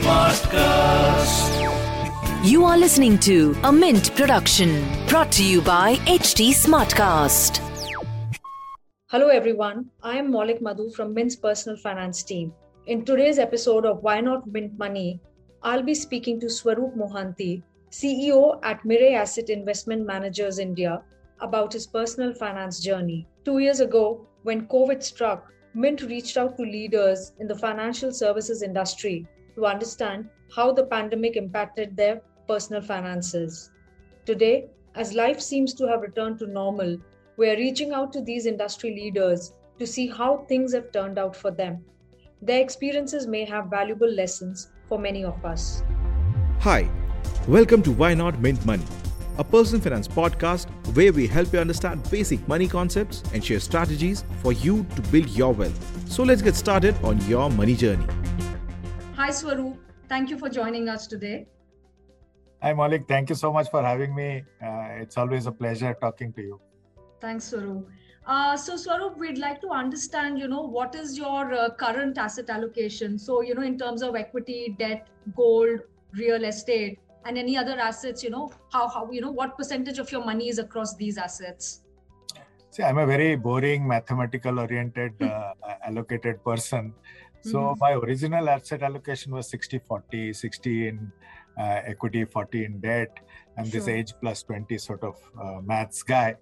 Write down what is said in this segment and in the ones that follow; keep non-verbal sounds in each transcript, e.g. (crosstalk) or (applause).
Smartcast. You are listening to a Mint production brought to you by HT Smartcast. Hello, everyone. I am Maulik Madhu from Mint's personal finance team. In today's episode of Why Not Mint Money, I'll be speaking to Swaroop Mohanty, CEO at Mirae Asset Investment Managers India, about his personal finance journey. Two years ago, when COVID struck, Mint reached out to leaders in the financial services industry to understand how the pandemic impacted their personal finances. Today, as life seems to have returned to normal, we are reaching out to these industry leaders to see how things have turned out for them. Their experiences may have valuable lessons for many of us. Hi, welcome to Why Not Mint Money, a personal finance podcast where we help you understand basic money concepts and share strategies for you to build your wealth. So let's get started on your money journey. Hi, Swaroop. Thank you for joining us today. Hi, Maulik. Thank you so much for having me. Uh, it's always a pleasure talking to you. Thanks, Swaroop. Uh, so, Swaroop, we'd like to understand, you know, what is your uh, current asset allocation? So, you know, in terms of equity, debt, gold, real estate, and any other assets, you know, how, how you know, what percentage of your money is across these assets? See, I'm a very boring, mathematical oriented, (laughs) uh, allocated person. So, mm-hmm. my original asset allocation was 60 40, 60 in uh, equity, 40 in debt, and sure. this age plus 20 sort of uh, maths guy.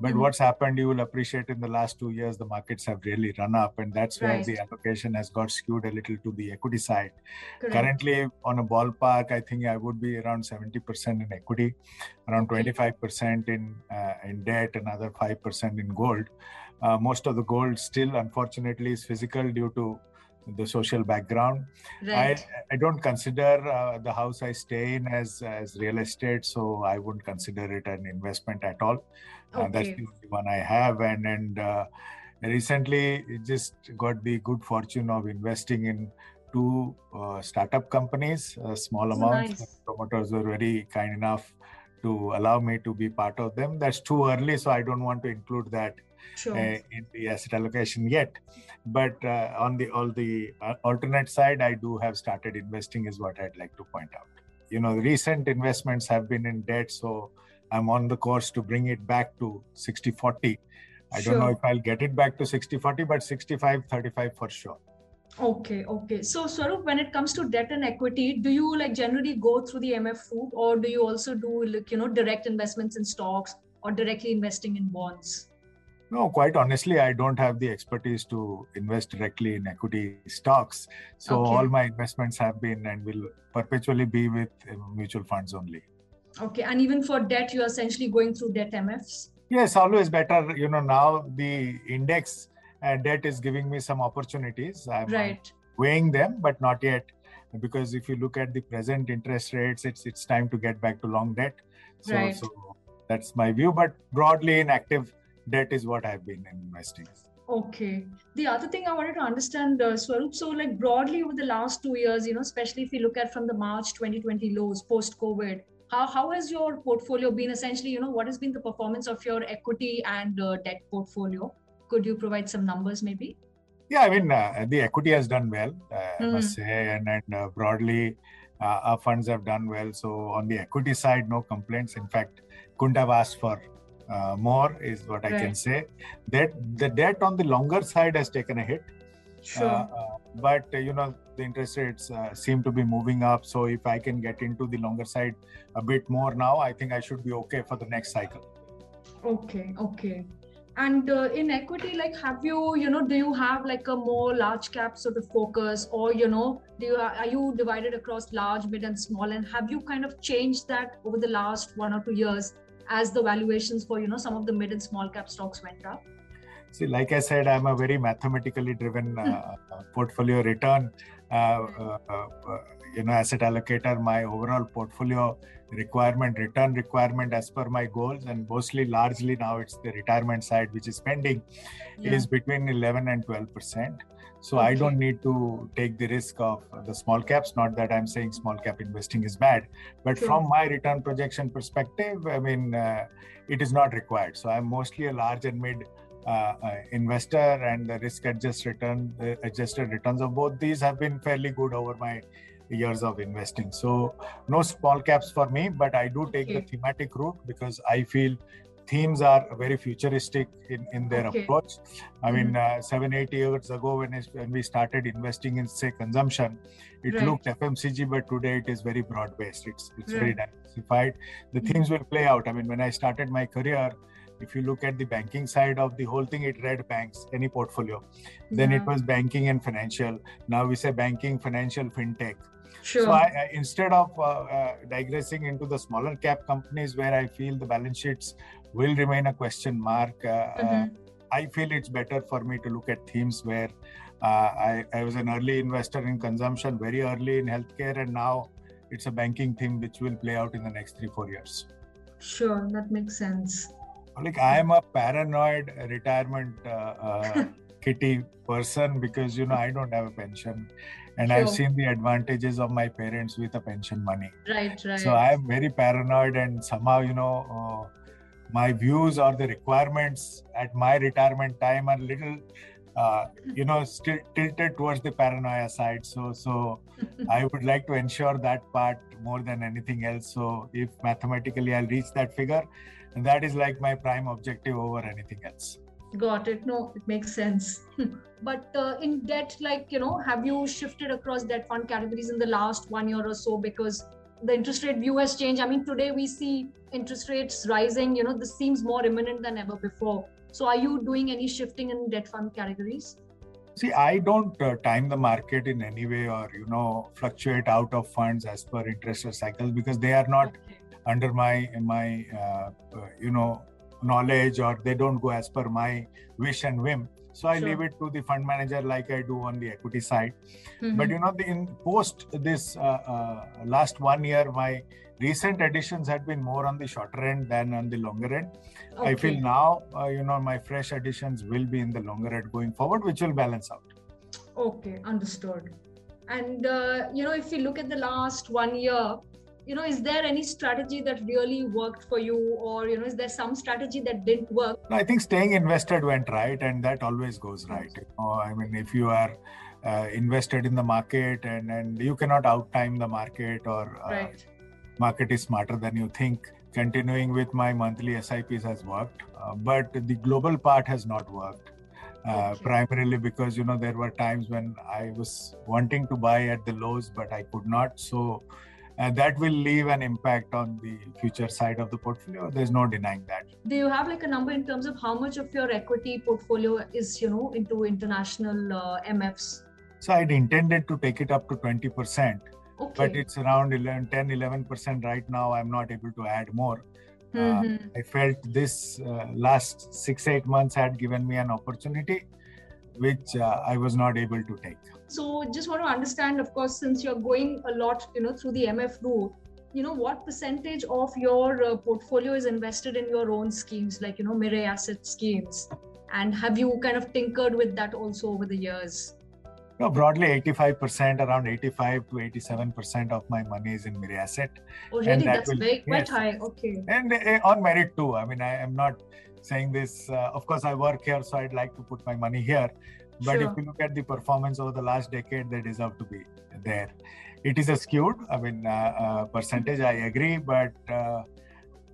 But mm-hmm. what's happened, you will appreciate in the last two years, the markets have really run up, and that's where right. the allocation has got skewed a little to the equity side. Correct. Currently, on a ballpark, I think I would be around 70% in equity, around 25% in uh, in debt, another 5% in gold. Uh, most of the gold still, unfortunately, is physical due to the social background. Right. I, I don't consider uh, the house I stay in as, as real estate, so I wouldn't consider it an investment at all. Okay. Uh, that's the only one I have. And, and uh, recently just got the good fortune of investing in two uh, startup companies, a small amounts. Nice. Promoters were very kind enough to allow me to be part of them. That's too early, so I don't want to include that sure. uh, in the asset allocation yet. But uh, on the all the uh, alternate side, I do have started investing, is what I'd like to point out. You know, recent investments have been in debt, so I'm on the course to bring it back to 60 40. I sure. don't know if I'll get it back to 60 40, but 65 35 for sure. Okay, okay. So, Swaroop, when it comes to debt and equity, do you like generally go through the MF route, or do you also do like you know direct investments in stocks or directly investing in bonds? No, quite honestly, I don't have the expertise to invest directly in equity stocks. So okay. all my investments have been and will perpetually be with uh, mutual funds only. Okay, and even for debt, you're essentially going through debt MFs. Yes, always better. You know, now the index uh, debt is giving me some opportunities. I'm right. weighing them, but not yet, because if you look at the present interest rates, it's it's time to get back to long debt. So, right. so that's my view. But broadly, in active debt is what I've been investing. Okay. The other thing I wanted to understand, uh, Swaroop, so like broadly over the last two years, you know, especially if you look at from the March 2020 lows post COVID, how, how has your portfolio been essentially, you know, what has been the performance of your equity and uh, debt portfolio? Could you provide some numbers maybe? Yeah, I mean, uh, the equity has done well, mm. I must hmm. say, and, and uh, broadly, uh, our funds have done well. So on the equity side, no complaints. In fact, couldn't have asked for uh, more is what right. I can say. That the debt on the longer side has taken a hit. Sure. Uh, uh but uh, you know the interest rates uh, seem to be moving up. So if I can get into the longer side a bit more now, I think I should be okay for the next cycle. Okay. Okay. And uh, in equity, like, have you, you know, do you have like a more large cap sort of focus, or you know, do you are you divided across large, mid, and small? And have you kind of changed that over the last one or two years as the valuations for you know some of the mid and small cap stocks went up? See, like I said, I'm a very mathematically driven (laughs) uh, portfolio return. Uh, uh, uh, you know, asset allocator. My overall portfolio requirement, return requirement, as per my goals, and mostly, largely now it's the retirement side, which is pending, yeah. is between 11 and 12 percent. So okay. I don't need to take the risk of the small caps. Not that I'm saying small cap investing is bad, but from my return projection perspective, I mean, uh, it is not required. So I'm mostly a large and mid uh, uh, investor and the risk adjusted return uh, adjusted returns of both these have been fairly good over my years of investing so no small caps for me but i do take Okay. the thematic route because i feel themes are very futuristic in, in their Okay. approach i mean uh, seven eight years ago when, when we started investing in say consumption it Right. looked fmcg but today it is very broad based it's it's very diversified the Mhm. themes will play out i mean when i started my career if you look at the banking side of the whole thing it read banks any portfolio then it was banking and financial now we say banking financial fintech Sure. so I, I, instead of uh, uh, digressing into the smaller cap companies where i feel the balance sheets will remain a question mark uh, uh, Mhm. i feel it's better for me to look at themes where uh, I, I was an early investor in consumption very early in healthcare and now it's a banking theme which will play out in the next three four years Sure, that makes sense. Like i am a paranoid retirement uh, uh, (laughs) kitty person because you know i don't have a pension and i've seen the advantages of my parents with the pension money. Right, right. so i am very paranoid and somehow you know uh, my views or the requirements at my retirement time are little uh, you know still tilted towards the paranoia side. So so (laughs) i would like to ensure that part more than anything else. So if mathematically i'll reach that figure and that is like my prime objective over anything else Got it. No, it makes sense. (laughs) but uh, in debt, like, you know, have you shifted across debt fund categories in the last one year or so? Because the interest rate view has changed. I mean, today we see interest rates rising. You know, this seems more imminent than ever before. So, are you doing any shifting in debt fund categories? see i don't uh, time the market in any way or you know fluctuate out of funds as per interest rate cycles because they are not. Under my my uh, uh, you know knowledge or they don't go as per my wish and whim so i Sure. leave it to the fund manager like i do on the equity side but Mhm. you know the in post this uh, uh, last one year my recent additions had been more on the shorter end than on the longer end i feel now uh, you know my fresh additions will be in the longer end going forward which will balance out Okay, understood. And uh, you know, if we look at the last one year, you know, is there any strategy that really worked for you, or you know, is there some strategy that didn't work? No, I think staying invested went right, and that always goes right. You know, I mean, if you are uh, invested in the market and and you cannot outtime the market or uh, Right. market is smarter than you think. Continuing with my monthly SIPs has worked, uh, but the global part has not worked. Uh, Okay. Primarily because you know there were times when I was wanting to buy at the lows, but I could not. So uh, that will leave an impact on the future side of the portfolio. There's no denying that. Do you have like a number in terms of how much of your equity portfolio is, you know, into international uh, MFs? So I'd intended to take it up to 20%, Okay. but it's around 11, 10, 11% right now. I'm not able to add more. Uh, Mhm. I felt this uh, last six, eight months had given me an opportunity which uh, I was not able to take. So just want to understand, of course, since you're going a lot, you know, through the MF route, you know, what percentage of your uh, portfolio is invested in your own schemes, like, you know, Mirae asset schemes? And have you kind of tinkered with that also over the years? No, broadly 85%, around 85 to 87% of my money is in Mirae Asset. Oh, really? that That's will- very quite yes. high. Okay. And uh, on merit too. I mean, I am not saying this. Uh, of course, I work here, so I'd like to put my money here. But Sure. if you look at the performance over the last decade, they deserve to be there. It is a skewed, I mean, uh, uh, percentage. I agree, but uh,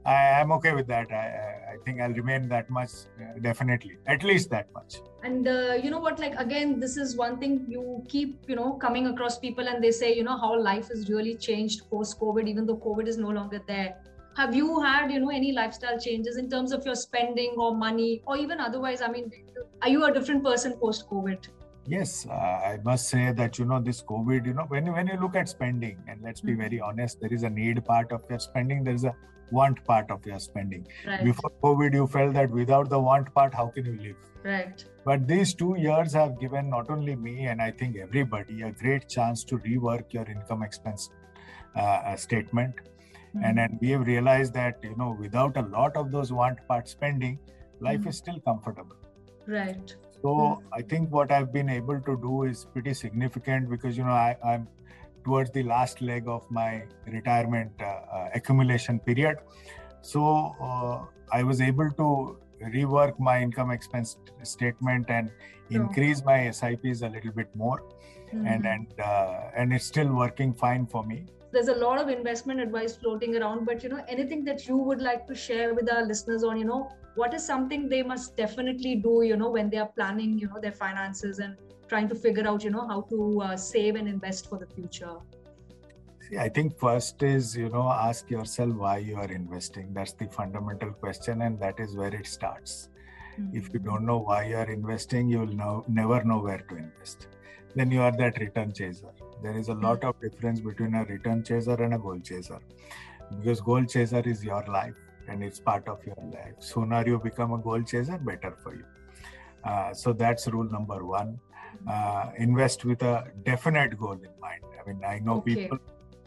I am okay with that. I, I- think I'll remain that much, uh, definitely, at least that much. And uh, you know what? Like again, this is one thing you keep, you know, coming across people, and they say, you know, how life has really changed post COVID, even though COVID is no longer there. Have you had, you know, any lifestyle changes in terms of your spending or money, or even otherwise? I mean, are you a different person post COVID? Yes, uh, I must say that you know this COVID. You know, when you, when you look at spending, and let's be Mhm. very honest, there is a need part of your spending. There is a want part of your spending. Right. Before COVID, you felt that without the want part, how can you live? Right. But these two years have given not only me and I think everybody a great chance to rework your income expense uh, uh, statement. And then we have realized that you know without a lot of those want part spending, life Mhm. is still comfortable. right. So Mm. I think what I've been able to do is pretty significant because you know I, I'm towards the last leg of my retirement uh, uh, accumulation period. So uh, I was able to rework my income expense statement and increase my SIPs a little bit more, Mm-hmm. and and uh, and it's still working fine for me. There's a lot of investment advice floating around but you know anything that you would like to share with our listeners on you know what is something they must definitely do you know when they are planning you know their finances and trying to figure out you know how to uh, save and invest for the future See, I think first is you know ask yourself why you are investing. That's the fundamental question, and that is where it starts. If you don't know why you are investing, you will know, never know where to invest. Then you are that return chaser. There is a lot of difference between a return chaser and a goal chaser, because goal chaser is your life and it's part of your life. Sooner you become a goal chaser, better for you. Uh, so that's rule number one. Uh, invest with a definite goal in mind. I mean, I know Okay. people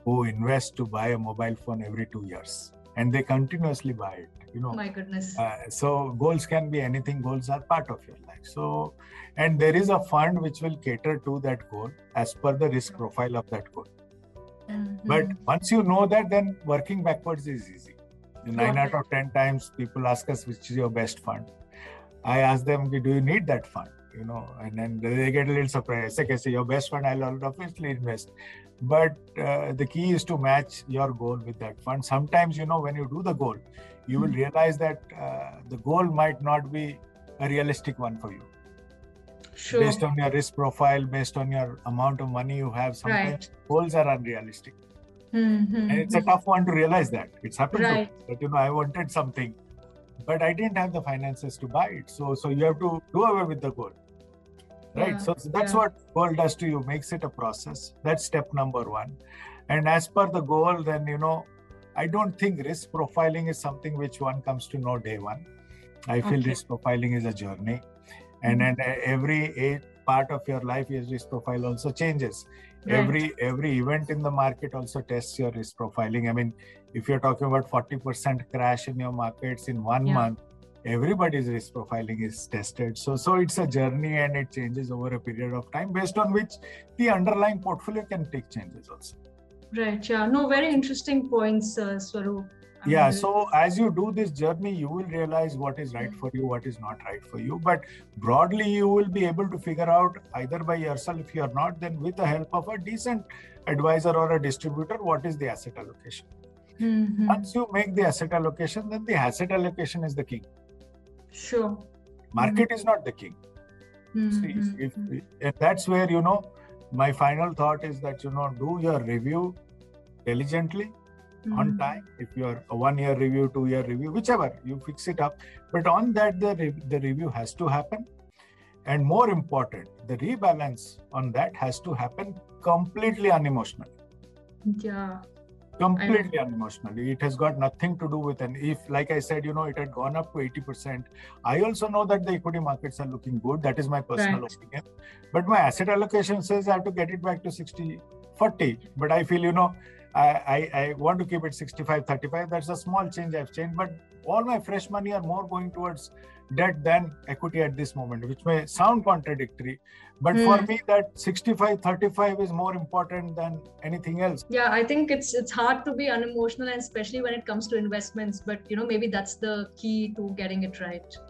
who invest to buy a mobile phone every two years and they continuously buy it. You know, my goodness. Uh, so goals can be anything. Goals are part of your life. So and there is a fund which will cater to that goal as per the risk profile of that goal. But Mhm. once you know that then working backwards is easy. Nine Got out of ten times people ask us which is your best fund? I ask them do you need that fund you know and then they get a little surprised. Okay say, your best fund i'll obviously invest. But uh, the key is to match your goal with that fund. Sometimes you know when you do the goal you will Mhm. realize that uh, the goal might not be a realistic one for you. Sure. Based on your risk profile based on your amount of money you have sometimes goals are unrealistic. Mhm. and it's a tough one to realize that. It's happened to me, Right. that you know i wanted something but i didn't have the finances to buy it. So so you have to do away with the goal right Yeah, so, that's yeah. what goal does to you makes it a process that's step number one and as per the goal then you know i don't think risk profiling is something which one comes to know day one i feel Okay. risk profiling is a journey and Mhm. and uh, every part of your life your risk profile also changes Right. every every event in the market also tests your risk profiling i mean if you're talking about 40% crash in your markets in one Yeah. month everybody's risk profiling is tested. So so it's a journey and it changes over a period of time based on which the underlying portfolio can take changes also. Right yeah no very interesting points uh, swaroop. I'm yeah very- so as you do this journey you will realize what is right for you what is not right for you. But broadly you will be able to figure out either by yourself if you are not then with the help of a decent advisor or a distributor what is the asset allocation. Mhm. once you make the asset allocation then the asset allocation is the king sure. Market is not the king. See, Mhm. if, if that's where you know my final thought is that you know do your review diligently on Mhm. time. If you're a one year review two year review whichever you fix it up. But on that the, re- the review has to happen. And more important the rebalance on that has to happen completely unemotional yeah completely unemotionally it has got nothing to do with an if like i said you know it had gone up to 80% i also know that the equity markets are looking good. That is my personal Right. opinion. But my asset allocation says i have to get it back to 60 40 but i feel you know I, I, I want to keep it 65 35 that's a small change i've changed but all my fresh money are more going towards debt than equity at this moment which may sound contradictory but for Hmm. me that 65 35 is more important than anything else yeah i think it's it's hard to be unemotional and especially when it comes to investments but you know maybe that's the key to getting it right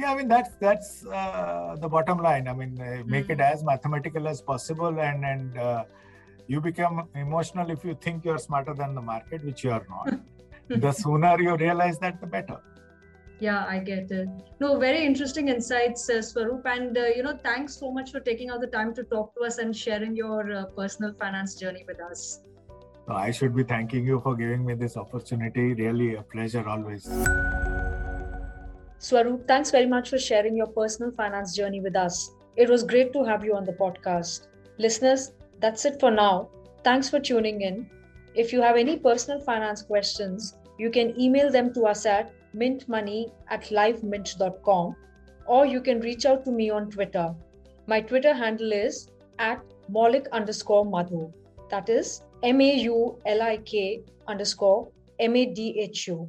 Yeah, I mean that's that's uh, the bottom line. I mean, uh, make it Mm. as mathematical as possible, and and uh, you become emotional if you think you're smarter than the market, which you are not. (laughs) (laughs) the sooner you realize that, the better. yeah i get it no very interesting insights uh, swaroop and uh, you know thanks so much for taking out the time to talk to us and sharing your uh, personal finance journey with us I should be thanking you for giving me this opportunity. Really a pleasure always. Swaroop, thanks very much for sharing your personal finance journey with us. It was great to have you on the podcast. Listeners, that's it for now. Thanks for tuning in. If you have any personal finance questions, you can email them to us at mintmoney at livemint.com or you can reach out to me on Twitter. My Twitter handle is at Maulik underscore Madhu. That is M A U L I K underscore M A D H U.